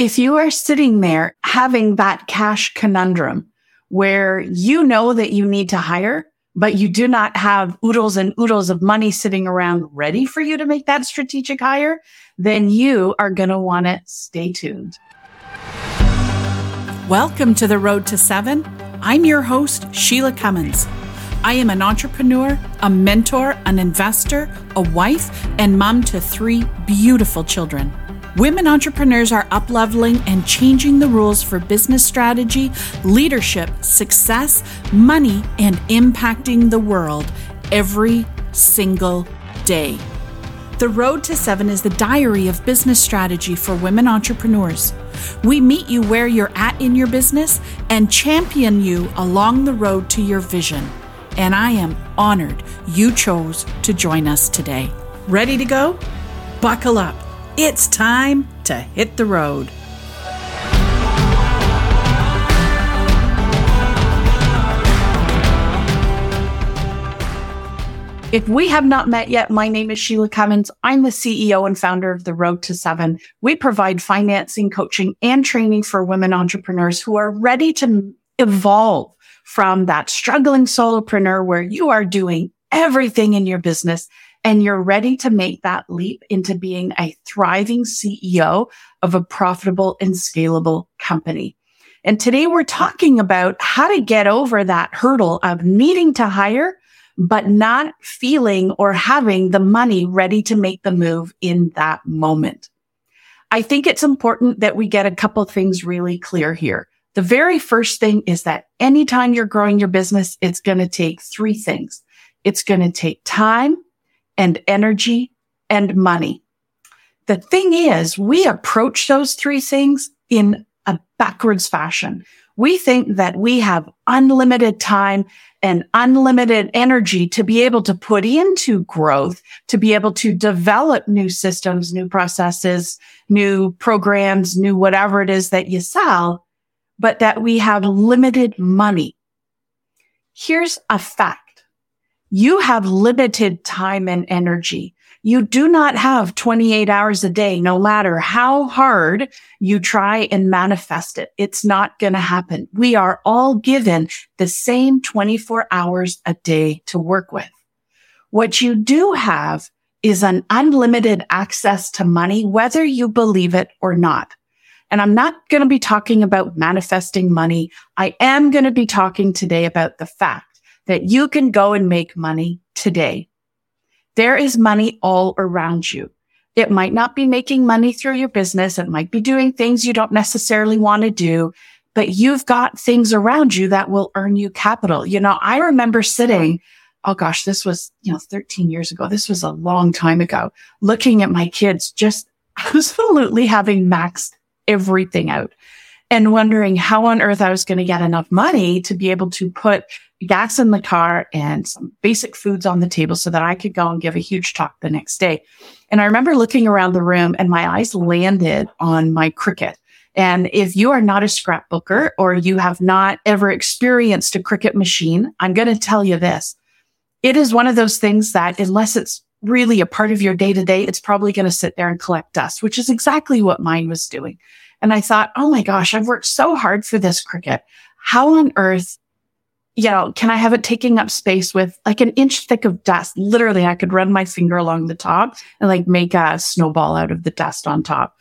If you are sitting there having that cash conundrum where you know that you need to hire, but you do not have oodles and oodles of money sitting around ready for you to make that strategic hire, then you are going to want to stay tuned. Welcome to the Road to Seven. I'm your host, Shelagh Cummins. I am an entrepreneur, a mentor, an investor, a wife, and mom to three beautiful children. Women entrepreneurs are upleveling and changing the rules for business strategy, leadership, success, money, and impacting the world every single day. The Road to Seven is the diary of business strategy for women entrepreneurs. We meet you where you're at in your business and champion you along the road to your vision and I am honored you chose to join us today. Ready to go? Buckle up. It's time to hit the road. If we have not met yet, my name is Shelagh Cummins. I'm the CEO and founder of The Road to Seven. We provide financing, coaching, and training for women entrepreneurs who are ready to evolve from that struggling solopreneur where you are doing everything in your business and you're ready to make that leap into being a thriving CEO of a profitable and scalable company. And today we're talking about how to get over that hurdle of needing to hire, but not feeling or having the money ready to make the move in that moment. I think it's important that we get a couple things really clear here. The very first thing is that anytime you're growing your business, it's going to take three things. It's going to take time and energy and money. The thing is, we approach those three things in a backwards fashion. We think that we have unlimited time and unlimited energy to be able to put into growth, to be able to develop new systems, new processes, new programs, new whatever it is that you sell but that we have limited money. Here's a fact. You have limited time and energy. You do not have 28 hours a day, no matter how hard you try and manifest it. It's not going to happen. We are all given the same 24 hours a day to work with. What you do have is an unlimited access to money, whether you believe it or not. And I'm not going to be talking about manifesting money. I am going to be talking today about the fact that you can go and make money today. There is money all around you. It might not be making money through your business. It might be doing things you don't necessarily want to do, but you've got things around you that will earn you capital. You know, I remember sitting, oh gosh, this was, you know, 13 years ago. This was a long time ago, looking at my kids just absolutely having maxed everything out and wondering how on earth I was going to get enough money to be able to put gas in the car and some basic foods on the table so that I could go and give a huge talk the next day. And I remember looking around the room and my eyes landed on my Cricut. And if you are not a scrapbooker or you have not ever experienced a Cricut machine, I'm going to tell you this. It is one of those things that unless it's really a part of your day to day, it's probably going to sit there and collect dust, which is exactly what mine was doing. And I thought, oh my gosh, I've worked so hard for this Cricut. How on earth, you know, can I have it taking up space with like an inch thick of dust? Literally, I could run my finger along the top and like make a snowball out of the dust on top.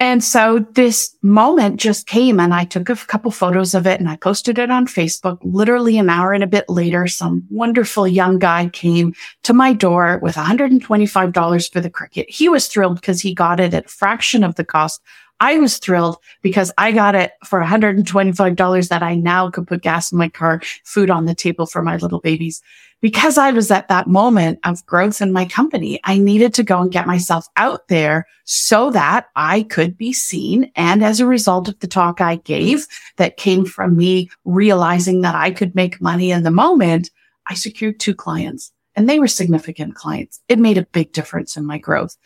And so this moment just came and I took a couple photos of it and I posted it on Facebook. Literally an hour and a bit later, some wonderful young guy came to my door with $125 for the Cricut. He was thrilled because he got it at a fraction of the cost I was thrilled because I got it for $125 that I now could put gas in my car, food on the table for my little babies. Because I was at that moment of growth in my company, I needed to go and get myself out there so that I could be seen. And as a result of the talk I gave that came from me realizing that I could make money in the moment, I secured two clients and they were significant clients. It made a big difference in my growth.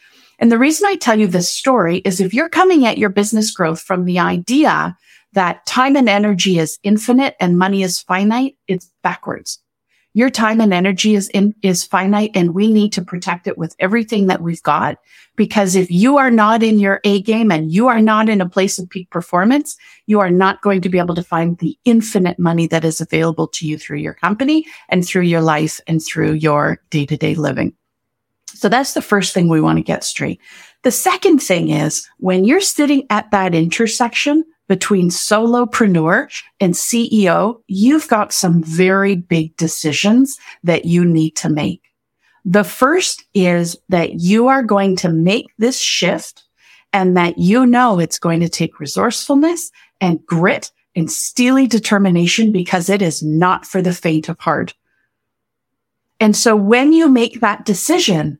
And the reason I tell you this story is if you're coming at your business growth from the idea that time and energy is infinite and money is finite, it's backwards. Your time and energy is in, is finite and we need to protect it with everything that we've got. Because if you are not in your A game and you are not in a place of peak performance, you are not going to be able to find the infinite money that is available to you through your company and through your life and through your day to day living. So that's the first thing we want to get straight. The second thing is when you're sitting at that intersection between solopreneur and CEO, you've got some very big decisions that you need to make. The first is that you are going to make this shift and that you know it's going to take resourcefulness and grit and steely determination because it is not for the faint of heart. And so when you make that decision,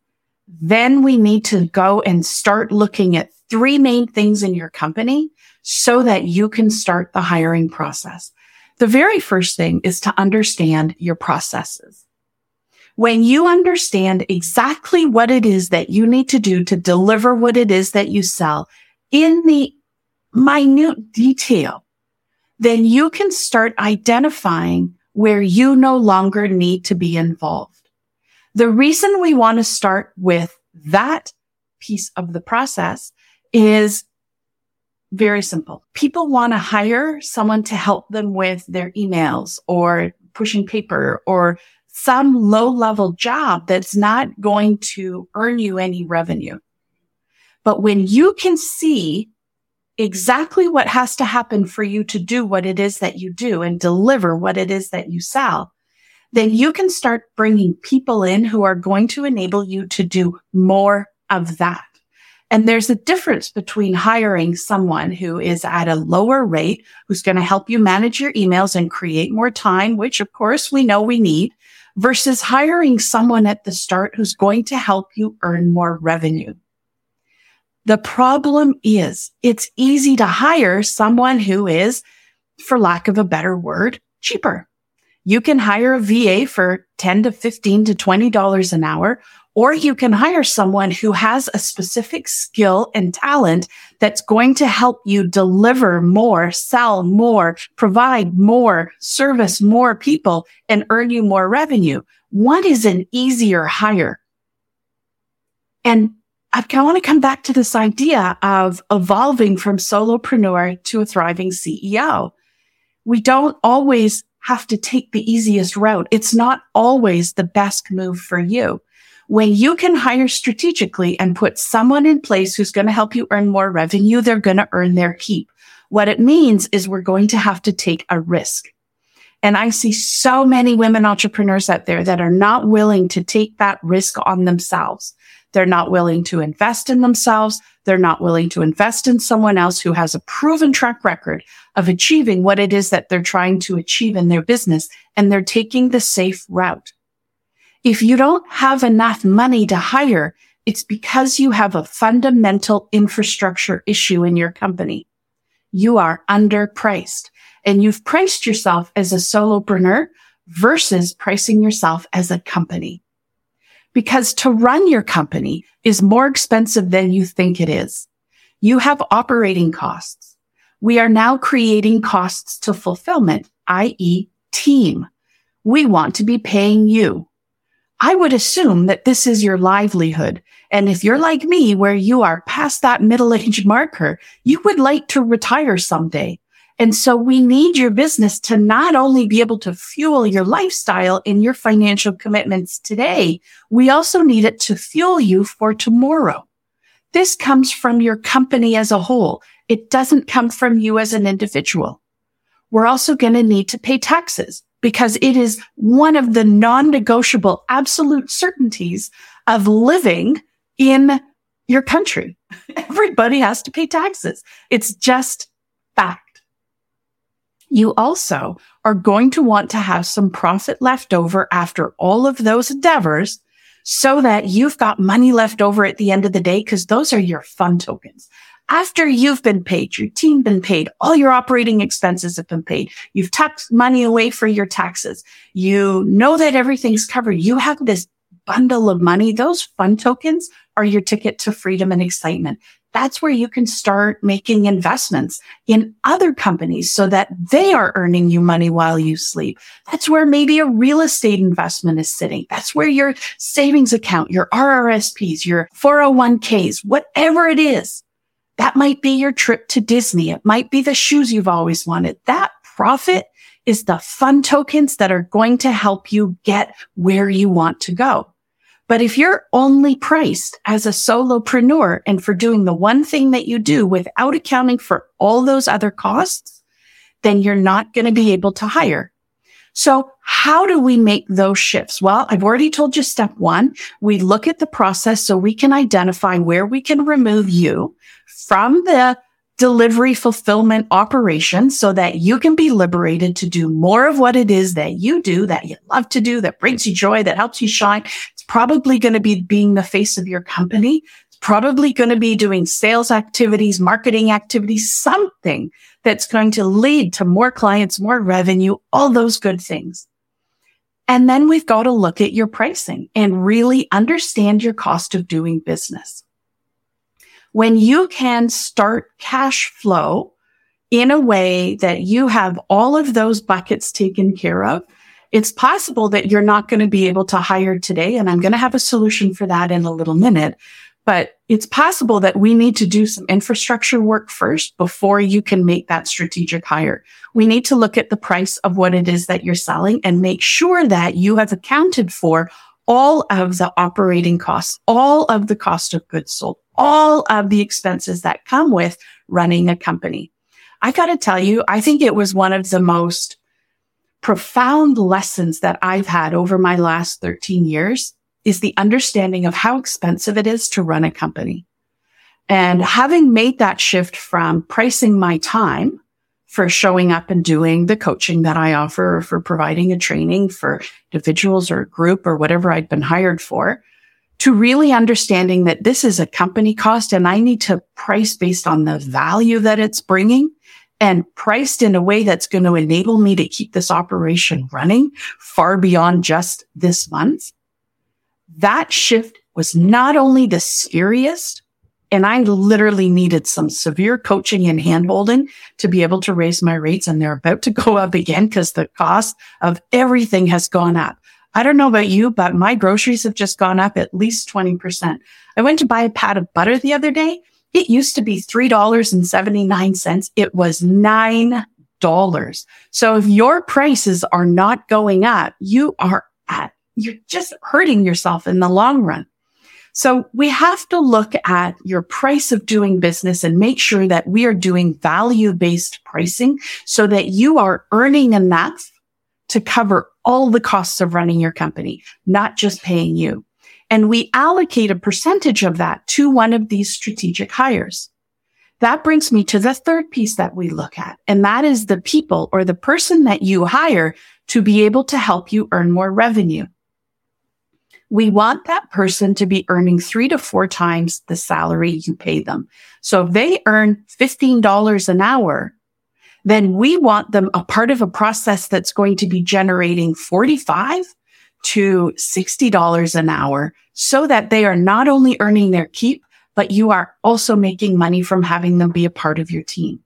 then we need to go and start looking at three main things in your company so that you can start the hiring process. The very first thing is to understand your processes. When you understand exactly what it is that you need to do to deliver what it is that you sell in the minute detail, then you can start identifying where you no longer need to be involved. The reason we want to start with that piece of the process is very simple. People want to hire someone to help them with their emails or pushing paper or some low level job that's not going to earn you any revenue. But when you can see exactly what has to happen for you to do what it is that you do and deliver what it is that you sell, then you can start bringing people in who are going to enable you to do more of that. And there's a difference between hiring someone who is at a lower rate, who's going to help you manage your emails and create more time, which of course we know we need, versus hiring someone at the start who's going to help you earn more revenue. The problem is it's easy to hire someone who is, for lack of a better word, cheaper. You can hire a VA for 10 to 15 to $20 an hour, or you can hire someone who has a specific skill and talent that's going to help you deliver more, sell more, provide more, service more people and earn you more revenue. What is an easier hire? And I want to come back to this idea of evolving from solopreneur to a thriving CEO. We don't always have to take the easiest route. It's not always the best move for you. When you can hire strategically and put someone in place who's going to help you earn more revenue, they're going to earn their keep. What it means is we're going to have to take a risk. And I see so many women entrepreneurs out there that are not willing to take that risk on themselves. They're not willing to invest in themselves. They're not willing to invest in someone else who has a proven track record of achieving what it is that they're trying to achieve in their business. And they're taking the safe route. If you don't have enough money to hire, it's because you have a fundamental infrastructure issue in your company. You are underpriced and you've priced yourself as a solopreneur versus pricing yourself as a company. Because to run your company is more expensive than you think it is. You have operating costs. We are now creating costs to fulfillment, i.e. team. We want to be paying you. I would assume that this is your livelihood. And if you're like me, where you are past that middle age marker, you would like to retire someday. And so we need your business to not only be able to fuel your lifestyle and your financial commitments today, we also need it to fuel you for tomorrow. This comes from your company as a whole. It doesn't come from you as an individual. We're also going to need to pay taxes because it is one of the non-negotiable absolute certainties of living in your country. Everybody has to pay taxes. It's just fact. You also are going to want to have some profit left over after all of those endeavors so that you've got money left over at the end of the day because those are your fun tokens after you've been paid, your team been paid, all your operating expenses have been paid, you've tucked money away for your taxes, you know that everything's covered, you have this bundle of money. Those fun tokens are your ticket to freedom and excitement. That's where you can start making investments in other companies so that they are earning you money while you sleep. That's where maybe a real estate investment is sitting. That's where your savings account, your RRSPs, your 401ks, whatever it is, that might be your trip to Disney. It might be the shoes you've always wanted. That profit is the fun tokens that are going to help you get where you want to go. But if you're only priced as a solopreneur and for doing the one thing that you do without accounting for all those other costs, then you're not going to be able to hire. So how do we make those shifts? Well, I've already told you step one. We look at the process so we can identify where we can remove you from the delivery fulfillment operation so that you can be liberated to do more of what it is that you do, that you love to do, that brings you joy, that helps you shine. Probably going to be being the face of your company. It's probably going to be doing sales activities, marketing activities, something that's going to lead to more clients, more revenue, all those good things. And then we've got to look at your pricing and really understand your cost of doing business when you can start cash flow in a way that you have all of those buckets taken care of, it's possible that you're not going to be able to hire today. And I'm going to have a solution for that in a little minute. But it's possible that we need to do some infrastructure work first before you can make that strategic hire. We need to look at the price of what it is that you're selling and make sure that you have accounted for all of the operating costs, all of the cost of goods sold, all of the expenses that come with running a company. I got to tell you, I think it was one of the most profound lessons that I've had over my last 13 years is the understanding of how expensive it is to run a company. And having made that shift from pricing my time for showing up and doing the coaching that I offer or for providing a training for individuals or a group or whatever I'd been hired for to really understanding that this is a company cost and I need to price based on the value that it's bringing and priced in a way that's going to enable me to keep this operation running far beyond just this month. That shift was not only the scariest, and I literally needed some severe coaching and handholding to be able to raise my rates. And they're about to go up again because the cost of everything has gone up. I don't know about you, but my groceries have just gone up at least 20%. I went to buy a pat of butter the other day. It used to be $3.79. It was $9. So if your prices are not going up, you are at, you're just hurting yourself in the long run. So we have to look at your price of doing business and make sure that we are doing value based pricing so that you are earning enough to cover all the costs of running your company, not just paying you. And we allocate a percentage of that to one of these strategic hires. That brings me to the third piece that we look at, and that is the people or the person that you hire to be able to help you earn more revenue. We want that person to be earning three to four times the salary you pay them. So if they earn $15 an hour, then we want them a part of a process that's going to be generating 45 to $60 an hour so that they are not only earning their keep, but you are also making money from having them be a part of your team.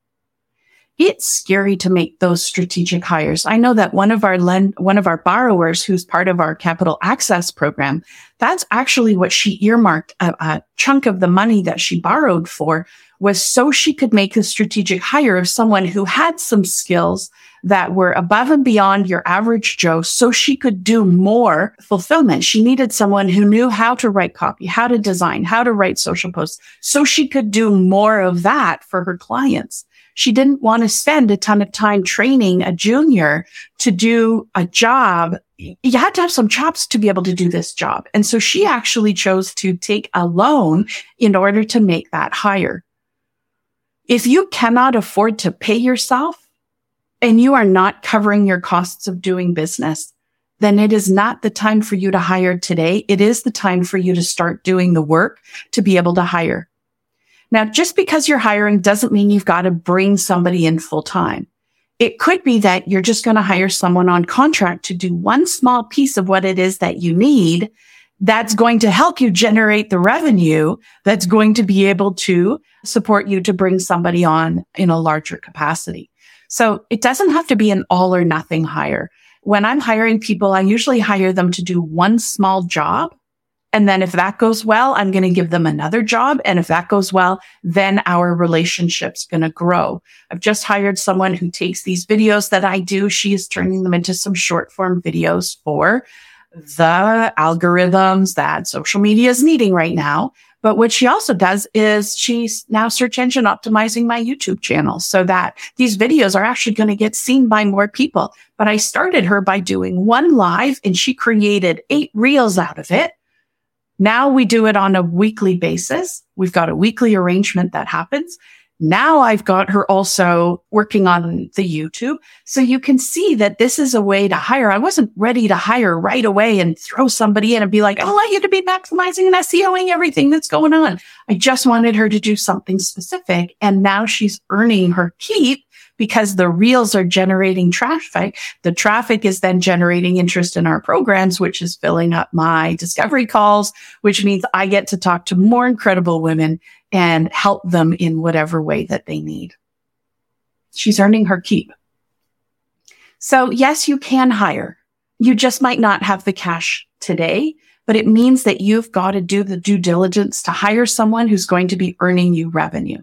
It's scary to make those strategic hires. I know that one of our lend, one of our borrowers who's part of our capital access program, that's actually what she earmarked a, a chunk of the money that she borrowed for was so she could make a strategic hire of someone who had some skills that were above and beyond your average Joe so she could do more fulfillment. She needed someone who knew how to write copy, how to design, how to write social posts so she could do more of that for her clients. She didn't want to spend a ton of time training a junior to do a job. You had to have some chops to be able to do this job. And so she actually chose to take a loan in order to make that hire. If you cannot afford to pay yourself and you are not covering your costs of doing business, then it is not the time for you to hire today. It is the time for you to start doing the work to be able to hire. Now, just because you're hiring doesn't mean you've got to bring somebody in full time. It could be that you're just going to hire someone on contract to do one small piece of what it is that you need that's going to help you generate the revenue that's going to be able to support you to bring somebody on in a larger capacity. So it doesn't have to be an all or nothing hire. When I'm hiring people, I usually hire them to do one small job. And then if that goes well, I'm going to give them another job. And if that goes well, then our relationship's going to grow. I've just hired someone who takes these videos that I do. She is turning them into some short form videos for the algorithms that social media is needing right now. But what she also does is she's now search engine optimizing my YouTube channel so that these videos are actually going to get seen by more people. But I started her by doing one live and she created eight reels out of it. Now we do it on a weekly basis. We've got a weekly arrangement that happens. Now I've got her also working on the YouTube. So you can see that this is a way to hire. I wasn't ready to hire right away and throw somebody in and be like, oh, I want you to be maximizing and SEOing everything that's going on. I just wanted her to do something specific. And now she's earning her keep because the reels are generating traffic. The traffic is then generating interest in our programs, which is filling up my discovery calls, which means I get to talk to more incredible women and help them in whatever way that they need. She's earning her keep. So yes, you can hire. You just might not have the cash today, but it means that you've got to do the due diligence to hire someone who's going to be earning you revenue.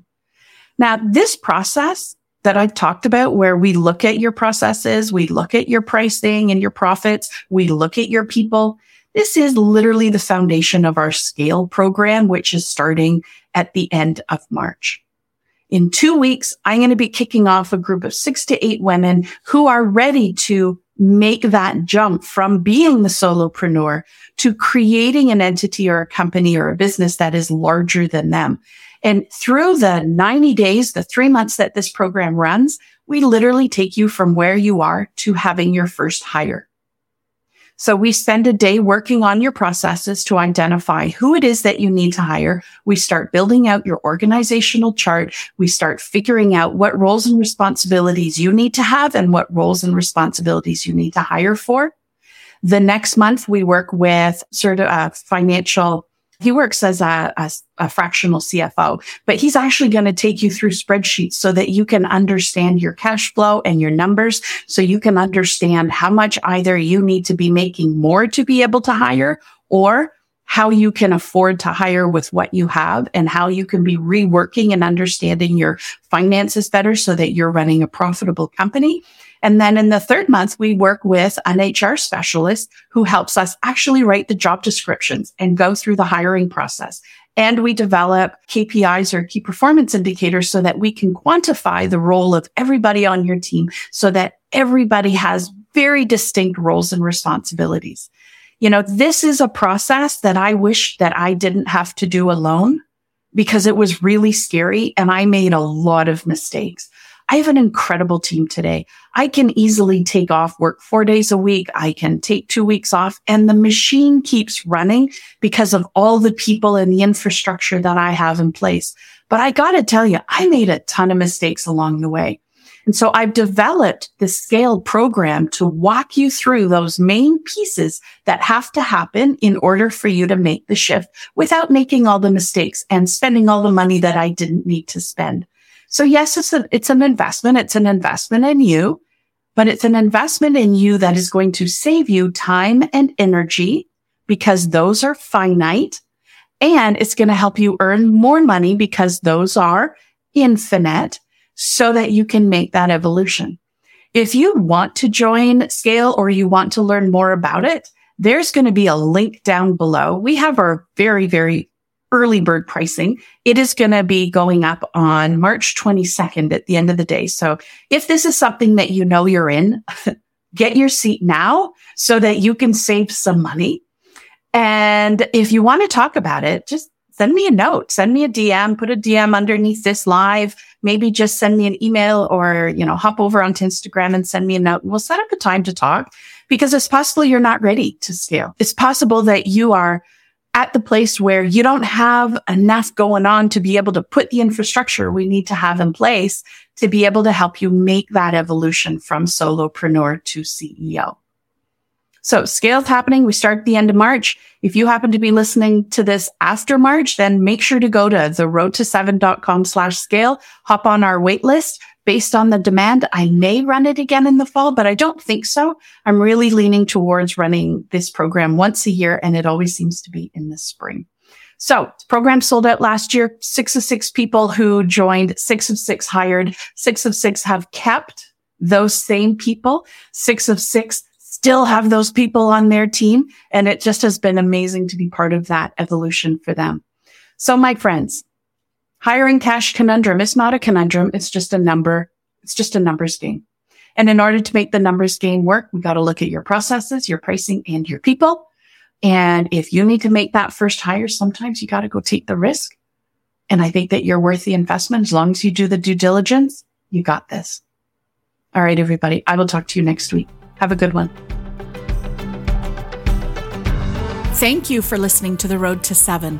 Now, this process that I've talked about where we look at your processes, we look at your pricing and your profits, we look at your people. This is literally the foundation of our scale program, which is starting at the end of March. In two weeks, I'm going to be kicking off a group of six to eight women who are ready to make that jump from being the solopreneur to creating an entity or a company or a business that is larger than them. And through the 90 days, the three months that this program runs, we literally take you from where you are to having your first hire. So we spend a day working on your processes to identify who it is that you need to hire. We start building out your organizational chart. We start figuring out what roles and responsibilities you need to have and what roles and responsibilities you need to hire for. The next month we work with sort of uh, financial he works as a, a, a fractional CFO, but he's actually going to take you through spreadsheets so that you can understand your cash flow and your numbers. So you can understand how much either you need to be making more to be able to hire or how you can afford to hire with what you have and how you can be reworking and understanding your finances better so that you're running a profitable company. And then in the third month, we work with an HR specialist who helps us actually write the job descriptions and go through the hiring process. And we develop KPIs or key performance indicators so that we can quantify the role of everybody on your team so that everybody has very distinct roles and responsibilities. You know, this is a process that I wish that I didn't have to do alone because it was really scary and I made a lot of mistakes. I have an incredible team today. I can easily take off work four days a week. I can take two weeks off and the machine keeps running because of all the people and the infrastructure that I have in place. But I got to tell you, I made a ton of mistakes along the way. And so I've developed this scaled program to walk you through those main pieces that have to happen in order for you to make the shift without making all the mistakes and spending all the money that I didn't need to spend. So yes, it's a, it's an investment. It's an investment in you, but it's an investment in you that is going to save you time and energy because those are finite and it's going to help you earn more money because those are infinite so that you can make that evolution. If you want to join Scale or you want to learn more about it, there's going to be a link down below. We have our very, very early bird pricing. It is going to be going up on March 22nd at the end of the day. So if this is something that you know you're in, get your seat now so that you can save some money. And if you want to talk about it, just send me a note, send me a DM, put a DM underneath this live. Maybe just send me an email or, you know, hop over onto Instagram and send me a note we'll set up a time to talk because it's possible you're not ready to scale. It's possible that you are at the place where you don't have enough going on to be able to put the infrastructure we need to have in place to be able to help you make that evolution from solopreneur to CEO. So scale's happening. We start at the end of March. If you happen to be listening to this after March, then make sure to go to the road to seven.com slash scale, hop on our wait list based on the demand. I may run it again in the fall, but I don't think so. I'm really leaning towards running this program once a year and it always seems to be in the spring. So program sold out last year. Six of six people who joined, six of six hired, six of six have kept those same people. Six of six still have those people on their team. And it just has been amazing to be part of that evolution for them. So my friends, hiring cash conundrum is not a conundrum. It's just a number. It's just a numbers game. And in order to make the numbers game work, we got to look at your processes, your pricing and your people. And if you need to make that first hire, sometimes you got to go take the risk. And I think that you're worth the investment. As long as you do the due diligence, you got this. All right, everybody. I will talk to you next week. Have a good one. Thank you for listening to The Road to Seven.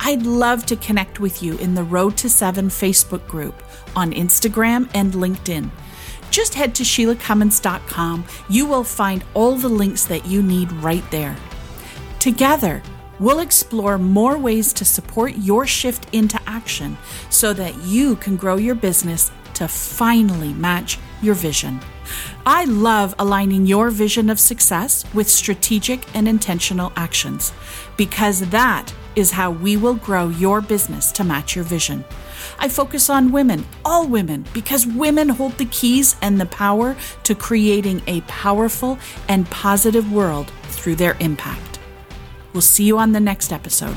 I'd love to connect with you in the Road to Seven Facebook group on Instagram and LinkedIn. Just head to ShelaghCummins.com. You will find all the links that you need right there. Together, we'll explore more ways to support your shift into action so that you can grow your business to finally match your vision. I love aligning your vision of success with strategic and intentional actions because that is how we will grow your business to match your vision. I focus on women, all women, because women hold the keys and the power to creating a powerful and positive world through their impact. We'll see you on the next episode.